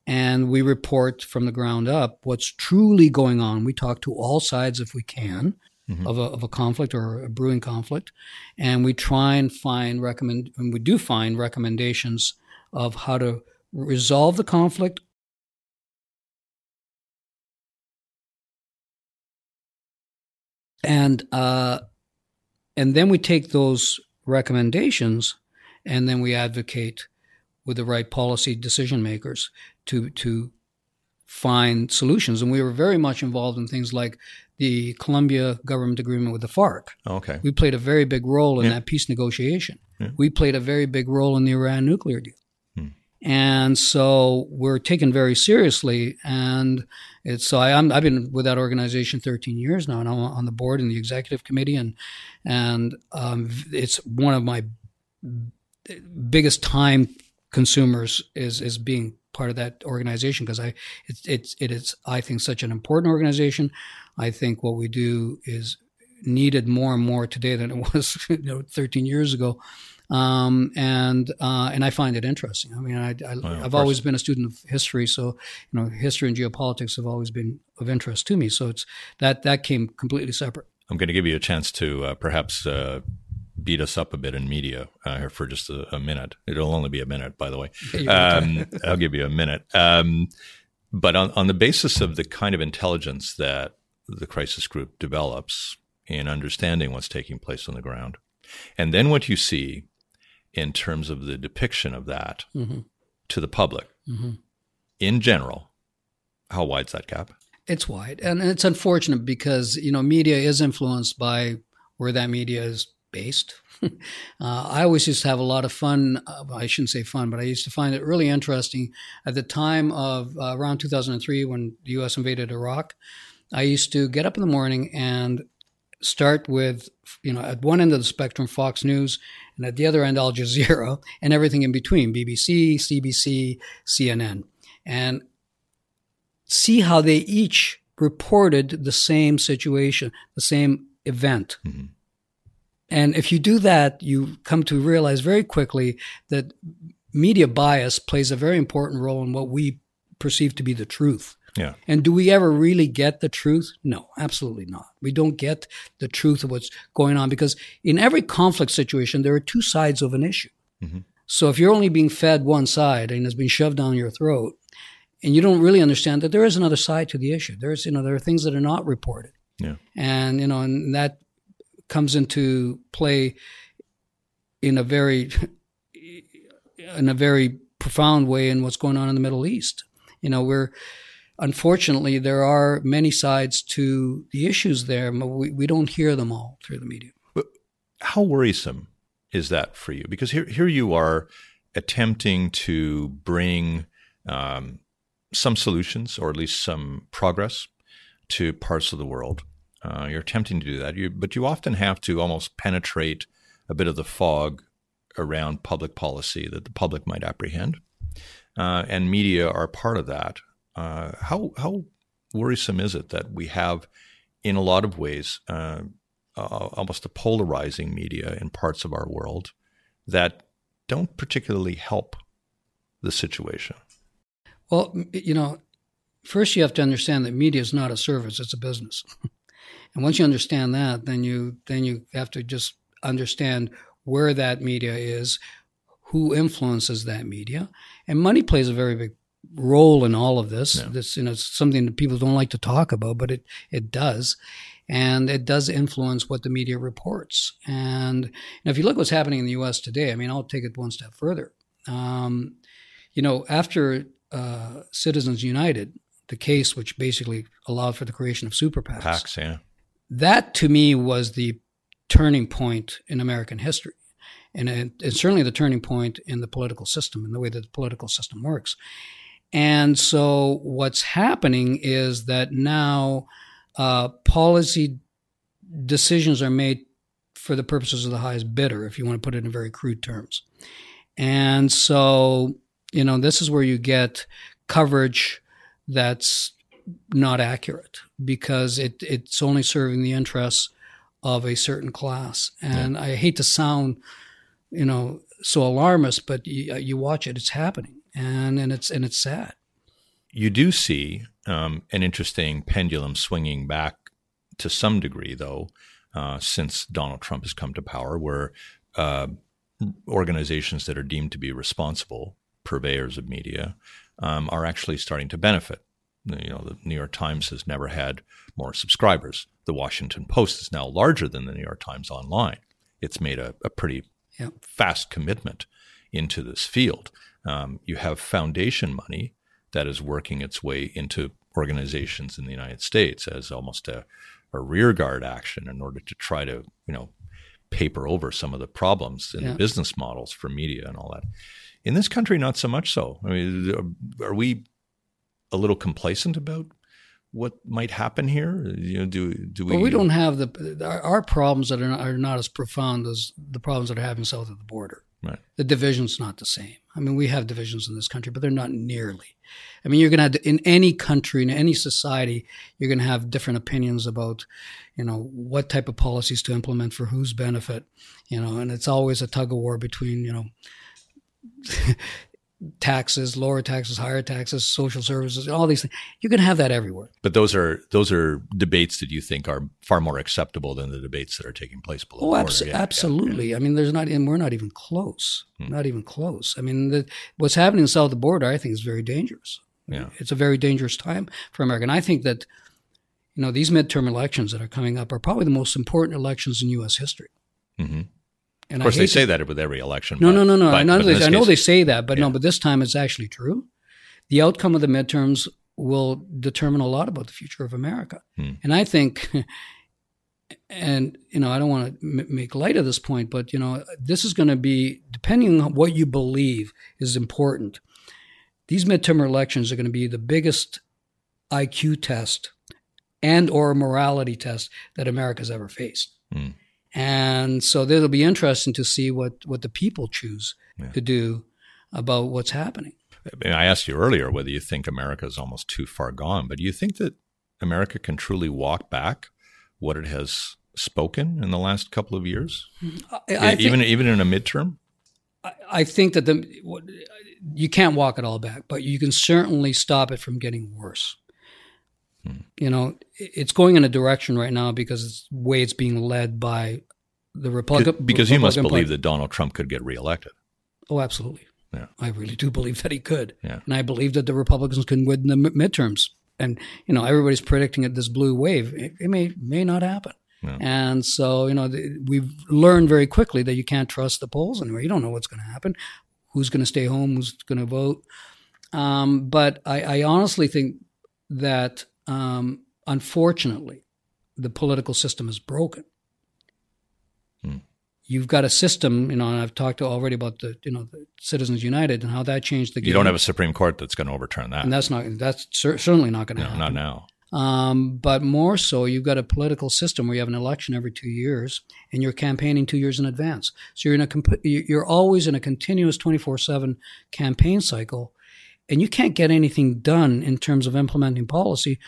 And we report from the ground up what's truly going on. We talk to all sides if we can mm-hmm. of, a, of a conflict or a brewing conflict. And we try and find recommend, and we do find recommendations of how to resolve the conflict and uh, and then we take those recommendations and then we advocate with the right policy decision makers to to find solutions. And we were very much involved in things like the Colombia government agreement with the FARC. Oh, okay. We played a very big role in yeah. that peace negotiation. Yeah. We played a very big role in the Iran nuclear deal. And so we're taken very seriously. And it's, so I, I've been with that organization 13 years now, and I'm on the board and the executive committee. And, and um, it's one of my biggest time consumers is, is being part of that organization because I it's it's it is I think such an important organization. I think what we do is needed more and more today than it was you know 13 years ago. Um, and uh, and I find it interesting. I mean, I, I, have always been a student of history, so you know, history and geopolitics have always been of interest to me. So it's that that came completely separate. I'm going to give you a chance to uh, perhaps uh, beat us up a bit in media uh, for just a, a, minute. It'll only be a minute, by the way. Um, I'll give you a minute. Um, but on, on the basis of the kind of intelligence that the crisis group develops in understanding what's taking place on the ground, and then what you see in terms of the depiction of that mm-hmm. to the public mm-hmm. in general, how wide's that gap? It's wide, and it's unfortunate because you know media is influenced by where that media is based. uh, I always used to have a lot of fun. Uh, I shouldn't say fun, but I used to find it really interesting. At the time of uh, around 2003, when the U.S. invaded Iraq, I used to get up in the morning and start with, you know, at one end of the spectrum, Fox News, and at the other end, Al Jazeera, and everything in between, BBC, CBC, CNN, and see how they each reported the same situation, the same event. Mm-hmm. And if you do that, you come to realize very quickly that media bias plays a very important role in what we perceive to be the truth. Yeah. And do we ever really get the truth? No, absolutely not. We don't get the truth of what's going on because in every conflict situation, there are two sides of an issue. Mm-hmm. So if you're only being fed one side and it's being shoved down your throat, and you don't really understand that there is another side to the issue. There's, you know, there are things that are not reported. Yeah. And, you know, and that comes into play in a very in a very profound way in what's going on in the Middle East. You know, we're unfortunately there are many sides to the issues there, but we, we don't hear them all through the media. But how worrisome is that for you? Because here here you are attempting to bring um, some solutions or at least some progress to parts of the world uh, you're attempting to do that, you, but you often have to almost penetrate a bit of the fog around public policy that the public might apprehend, uh, and media are part of that. Uh, how how worrisome is it that we have, in a lot of ways, uh, almost a polarizing media in parts of our world that don't particularly help the situation? Well, you know, first you have to understand that media is not a service; it's a business. And once you understand that, then you then you have to just understand where that media is, who influences that media, and money plays a very big role in all of this. This you know it's something that people don't like to talk about, but it it does. And it does influence what the media reports. And if you look what's happening in the U.S. today, I mean, I'll take it one step further. Um, you know, after uh, Citizens United, the case which basically allowed for the creation of super PACs. PACs, yeah that to me was the turning point in American history. And it's certainly the turning point in the political system and the way that the political system works. And so what's happening is that now uh, policy decisions are made for the purposes of the highest bidder, if you want to put it in very crude terms. And so, you know, this is where you get coverage that's not accurate because it, it's only serving the interests of a certain class. And yeah. I hate to sound, you know, so alarmist, but you, you watch it, it's happening, and and it's and it's sad. You do see um, an interesting pendulum swinging back to some degree, though, uh, since Donald Trump has come to power, where uh, organizations that are deemed to be responsible purveyors of media um, are actually starting to benefit. You know, the New York Times has never had more subscribers. The Washington Post is now larger than the New York Times online. It's made a, a pretty yep. fast commitment into this field. Um, you have foundation money that is working its way into organizations in the United States as almost a, a rearguard action in order to try to, you know, paper over some of the problems in yeah. the business models for media and all that. In this country, not so much so. I mean, are we a little complacent about what might happen here? You know, do do we? Well, we don't have the our, our problems that are not, are not as profound as the problems that are happening south of the border. Right. The division's not the same. I mean, we have divisions in this country, but they're not nearly. I mean, you're going to in any country, in any society, you're going to have different opinions about, you know, what type of policies to implement for whose benefit, you know, and it's always a tug of war between, you know, taxes, lower taxes, higher taxes, social services, all these things. You can have that everywhere. But those are those are debates that you think are far more acceptable than the debates that are taking place below. Oh, abso- yeah, absolutely. Yeah. I mean, there's not, and we're not even close. Hmm. Not even close. I mean, the, what's happening south of the border, I think, is very dangerous. Yeah. It's a very dangerous time for America. And I think that, you know, these midterm elections that are coming up are probably the most important elections in U.S. history. Mm-hmm. And of course, they say that with every election. No, but, no, no, no. But, I, know they, I know they say that, but yeah. no. But this time, it's actually true. The outcome of the midterms will determine a lot about the future of America. Hmm. And I think, and you know, I don't want to m- make light of this point, but you know, this is going to be depending on what you believe is important. These midterm elections are going to be the biggest IQ test and or morality test that America's ever faced. Hmm. And so it'll be interesting to see what, what the people choose yeah. to do about what's happening. I mean, I asked you earlier whether you think America is almost too far gone, but do you think that America can truly walk back what it has spoken in the last couple of years, mm-hmm. I, I even think, even in a midterm? I, I think that the you can't walk it all back, but you can certainly stop it from getting worse. Hmm. You know, it's going in a direction right now because it's the way it's being led by the Republican. Because Republican you must believe that Donald Trump could get reelected. Oh, absolutely. Yeah. I really do believe that he could. Yeah. And I believe that the Republicans can win the midterms. And, you know, everybody's predicting it this blue wave. It, it may may not happen. Yeah. And so, you know, the, we've learned very quickly that you can't trust the polls anymore. You don't know what's going to happen, who's going to stay home, who's going to vote. Um, but I, I honestly think that um, unfortunately, the political system is broken. Hmm. You've got a system, you know, and I've talked already about the, you know, the Citizens United and how that changed the game. You don't have a Supreme Court that's going to overturn that, and that's not that's cer- certainly not going to no, happen. Not now. Um, but more so, you've got a political system where you have an election every two years, and you're campaigning two years in advance. So you're in a comp- you're always in a continuous twenty four seven campaign cycle and you can't get anything done in terms of implementing policy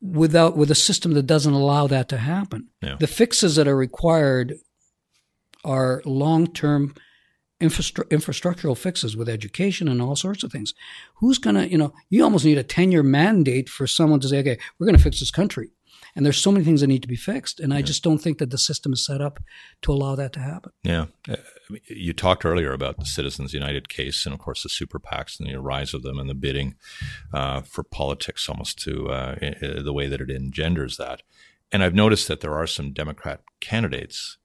without with a system that doesn't allow that to happen. Yeah. The fixes that are required are long-term infrastru- infrastructural fixes with education and all sorts of things. Who's going to, you know, you almost need a 10-year mandate for someone to say, "Okay, we're going to fix this country." And there's so many things that need to be fixed. And I just don't think that the system is set up to allow that to happen. Yeah. Uh, you talked earlier about the Citizens United case and, of course, the super PACs and the rise of them and the bidding uh, for politics almost to uh, the way that it engenders that. And I've noticed that there are some Democrat candidates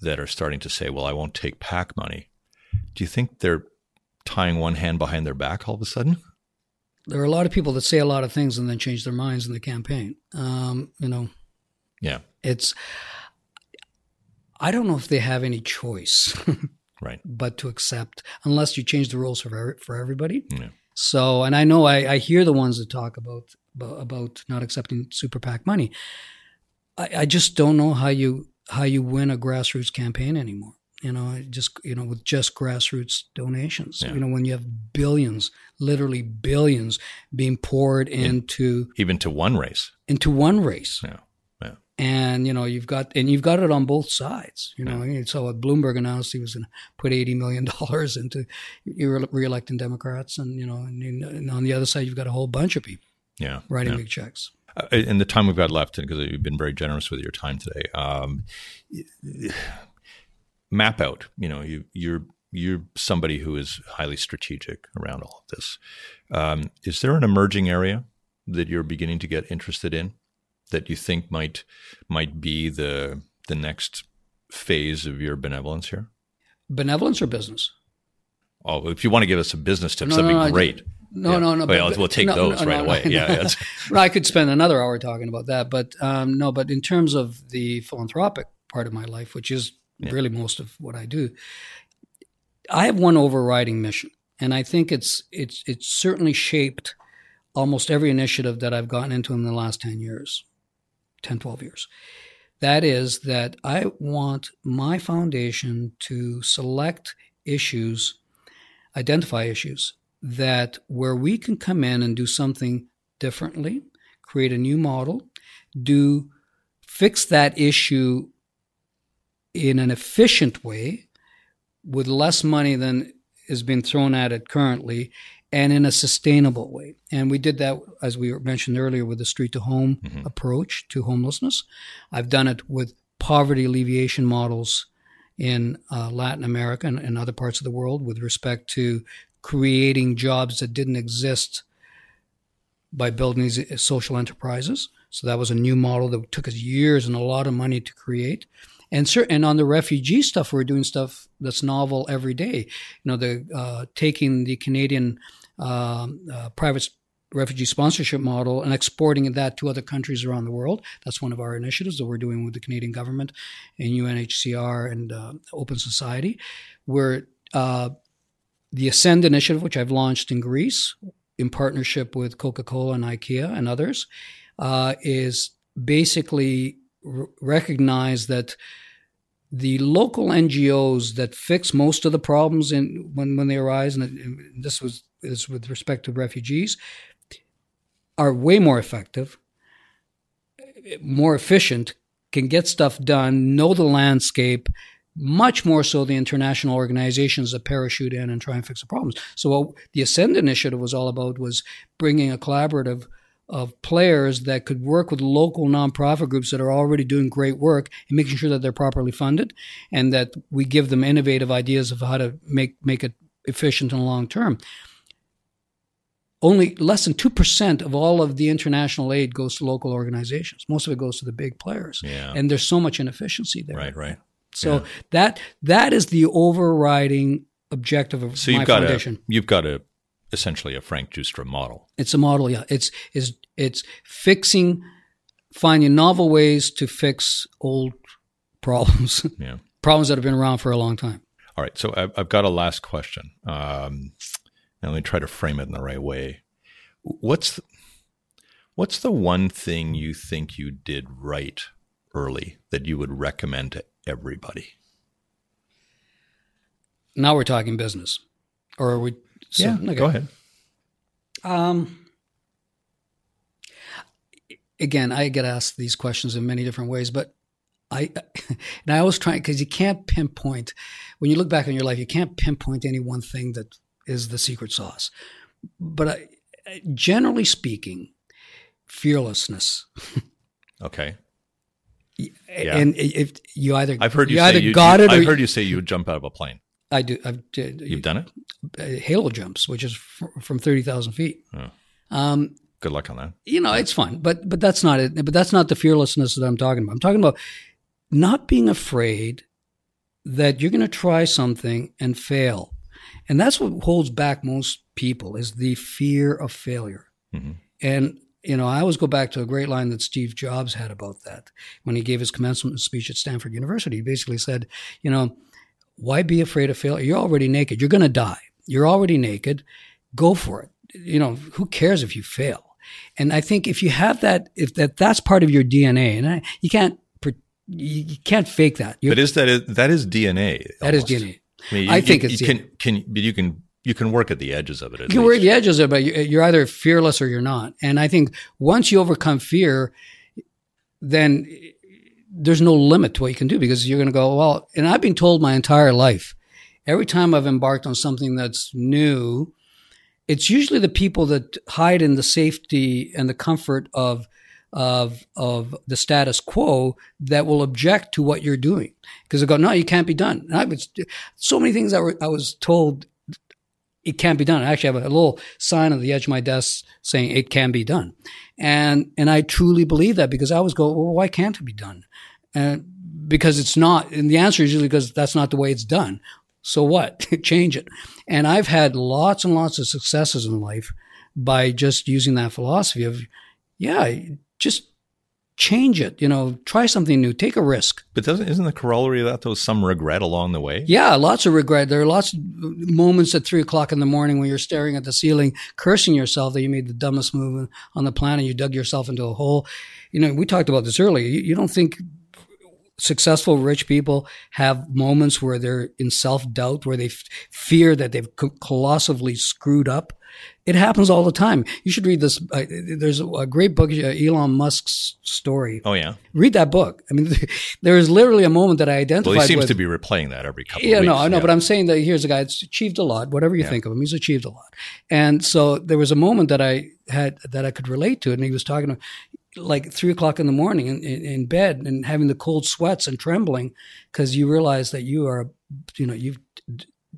that are starting to say, well, I won't take PAC money. Do you think they're tying one hand behind their back all of a sudden? There are a lot of people that say a lot of things and then change their minds in the campaign. Um, you know, yeah, it's. I don't know if they have any choice, right? But to accept, unless you change the rules for for everybody. Yeah. So, and I know I, I hear the ones that talk about about not accepting super PAC money. I, I just don't know how you how you win a grassroots campaign anymore. You know, just you know, with just grassroots donations. Yeah. You know, when you have billions, literally billions, being poured into Even to one race. into one race, Yeah. Yeah. and you know, you've got and you've got it on both sides. You know, saw what Bloomberg announced he was going to put eighty million dollars into re- re-electing Democrats, and you know, and, and on the other side, you've got a whole bunch of people Yeah. writing yeah. big checks. Uh, in the time we've got left, because you've been very generous with your time today, um, map out. You know, you, you're you're somebody who is highly strategic around all of this. Um, is there an emerging area that you're beginning to get interested in that you think might might be the the next phase of your benevolence here? Benevolence or business? Oh, if you want to give us a business tip, No, that'd no, be no, great. No, Yeah. no, no. Well, but- we'll take those right away. Yeah, no. Well, I could spend another hour talking about that, but um, no. But in terms of the philanthropic part of my life, which is really most of what I do, I have one overriding mission, and I think it's it's it's certainly shaped almost every initiative that I've gotten into in the last 10 years, 10, 12 years. That is that I want my foundation to select issues, identify issues that where we can come in and do something differently, create a new model, do fix that issue in an efficient way with less money than is being thrown at it currently and in a sustainable way. And we did that, as we mentioned earlier, with the street to home approach to homelessness. I've done it with poverty alleviation models in uh, Latin America and, and other parts of the world with respect to creating jobs that didn't exist by building these social enterprises. So that was a new model that took us years and a lot of money to create. And cer- and on the refugee stuff, we're doing stuff that's novel every day. You know, the uh, taking the Canadian um, uh, private refugee sponsorship model and exporting that to other countries around the world. That's one of our initiatives that we're doing with the Canadian government and UNHCR and uh, Open Society. Where uh, the Ascend initiative, which I've launched in Greece in partnership with Coca Cola and IKEA and others, uh, is basically r- recognize that the local NGOs that fix most of the problems in when, when they arise, and this was is with respect to refugees, are way more effective, more efficient, can get stuff done, know the landscape, much more so the international organizations that parachute in and try and fix the problems. So what the Ascend initiative was all about was bringing a collaborative of players that could work with local nonprofit groups that are already doing great work and making sure that they're properly funded and that we give them innovative ideas of how to make make it efficient and long term. Only less than 2% of all of the international aid goes to local organizations. Most of it goes to the big players. Yeah. And there's so much inefficiency there. Right, right. So Yeah. that that is the overriding objective of So my you've got foundation. a you've got a essentially a Frank Giustra model. It's a model, yeah. It's is it's fixing, finding novel ways to fix old problems, Yeah. problems that have been around for a long time. All right. So I've, I've got a last question. Um, and let me try to frame it in the right way. What's the, what's the one thing you think you did right early that you would recommend to everybody? Now we're talking business, or are we? So- okay. Go ahead. Um, again, I get asked these questions in many different ways, but I and I always try because you can't pinpoint when you look back on your life, you can't pinpoint any one thing that is the secret sauce. But I, generally speaking, fearlessness. Okay. Yeah. And if you either I've heard you, you either got you- it or I've heard you say you would jump out of a plane. I do. I've You've done it. uh, halo jumps, which is fr- from thirty thousand feet. Oh. Um, Good luck on that. you know, it's fun, but but that's not it. But that's not the fearlessness that I'm talking about. I'm talking about not being afraid that you're going to try something and fail, and that's what holds back most people is the fear of failure. Mhm. And you know, I always go back to a great line that Steve Jobs had about that when he gave his commencement speech at Stanford University. He basically said, you know, why be afraid of failure? You're already naked. You're going to die. You're already naked. Go for it. You know, who cares if you fail? And I think if you have that, if that that's part of your DNA, and I, you can't you, you can't fake that. You, but is that that is DNA? That is almost. DNA. I, mean, I you- think you, it's you can can but you can you can work at the edges of it. At You can work least. the edges of it, but you're either fearless or you're not. And I think once you overcome fear, then there's no limit to what you can do because you're going to go, well, and I've been told my entire life, every time I've embarked on something that's new, it's usually the people that hide in the safety and the comfort of of of the status quo that will object to what you're doing because they go, no, you can't be done. And I was so many things were, I was told it can't be done. I actually have a little sign on the edge of my desk saying it can be done. And, and I truly believe that because I always go, well, why can't it be done? And because it's not, and the answer is usually because that's not the way it's done. So what? Change it. And I've had lots and lots of successes in life by just using that philosophy of, yeah, just change it, you know, try something new, take a risk. But doesn't isn't the corollary of that though some regret along the way? Yeah, lots of regret. There are lots of moments at three o'clock in the morning when you're staring at the ceiling, cursing yourself that you made the dumbest move on the planet. You dug yourself into a hole. You know, we talked about this earlier. You, you don't think successful rich people have moments where they're in self doubt, where they f- fear that they've co- colossally screwed up. It happens all the time. You should read this. Uh, there's a great book, uh, Elon Musk's story. Oh yeah. Read that book. I mean, there is literally a moment that I identified Well, he seems with. to be replaying that every couple. Yeah, of weeks. no, I know, but I'm saying that here's a guy that's achieved a lot. Whatever you Yeah. think of him, he's achieved a lot. And so there was a moment that I had that I could relate to, and he was talking to like three o'clock in the morning in, in, in bed and having the cold sweats and trembling because you realize that you are, you know, you've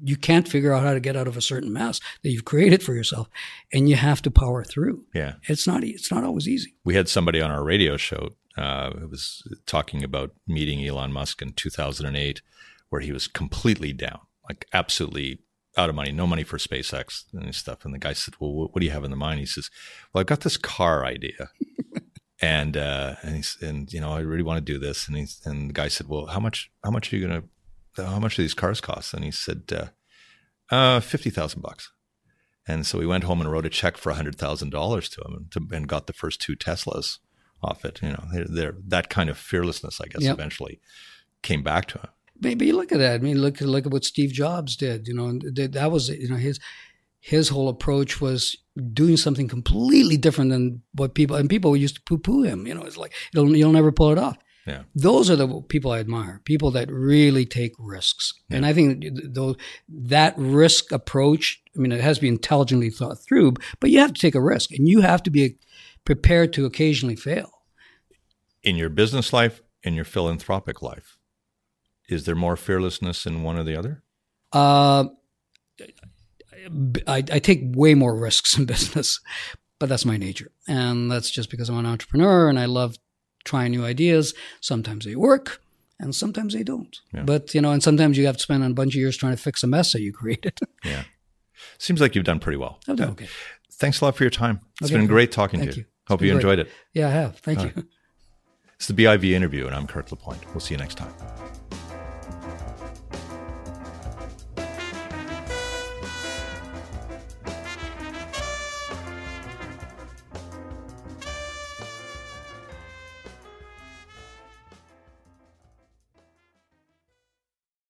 you can't figure out how to get out of a certain mess that you've created for yourself, and you have to power through. yeah. It's not it's not always easy. we had somebody on our radio show uh, who was talking about meeting Elon Musk in 2008, where he was completely down, like absolutely out of money, no money for SpaceX and stuff. And the guy said, "Well, what do you have in the mind?" He says, "Well, I've got this car idea." And uh, and he's and you know I really want to do this and he's and the guy said well how much how much are you gonna how much do these cars cost and he said uh, uh fifty thousand bucks and so we went home and wrote a check for hundred thousand dollars to him and, to, and got the first two Teslas off it. You know, they're, they're, that kind of fearlessness, I guess, Yep. eventually came back to him. Maybe look at that. I mean, look look at what Steve Jobs did. You know, that that was you know his his whole approach was doing something completely different than what people and people used to poo poo him. You know, it's like you'll you'll never pull it off. Yeah. Those are the people I admire. People that really take risks, and I think though that risk approach. I mean, it has to be intelligently thought through, but you have to take a risk, and you have to be prepared to occasionally fail. In your business life, in your philanthropic life, is there more fearlessness in one or the other? Uh, I, I take way more risks in business, but that's my nature. And that's just because I'm an entrepreneur and I love trying new ideas. Sometimes they work and sometimes they don't. Yeah. But, you know, and sometimes you have to spend a bunch of years trying to fix a mess that you created. Yeah. Seems like you've done pretty well. I've done okay. Thanks a lot for your time. It's Okay. been great talking Thank to you. you. Hope you great. enjoyed it. Yeah, I have. Thank you. It's the BIV interview, and I'm Kirk LaPointe. We'll see you next time.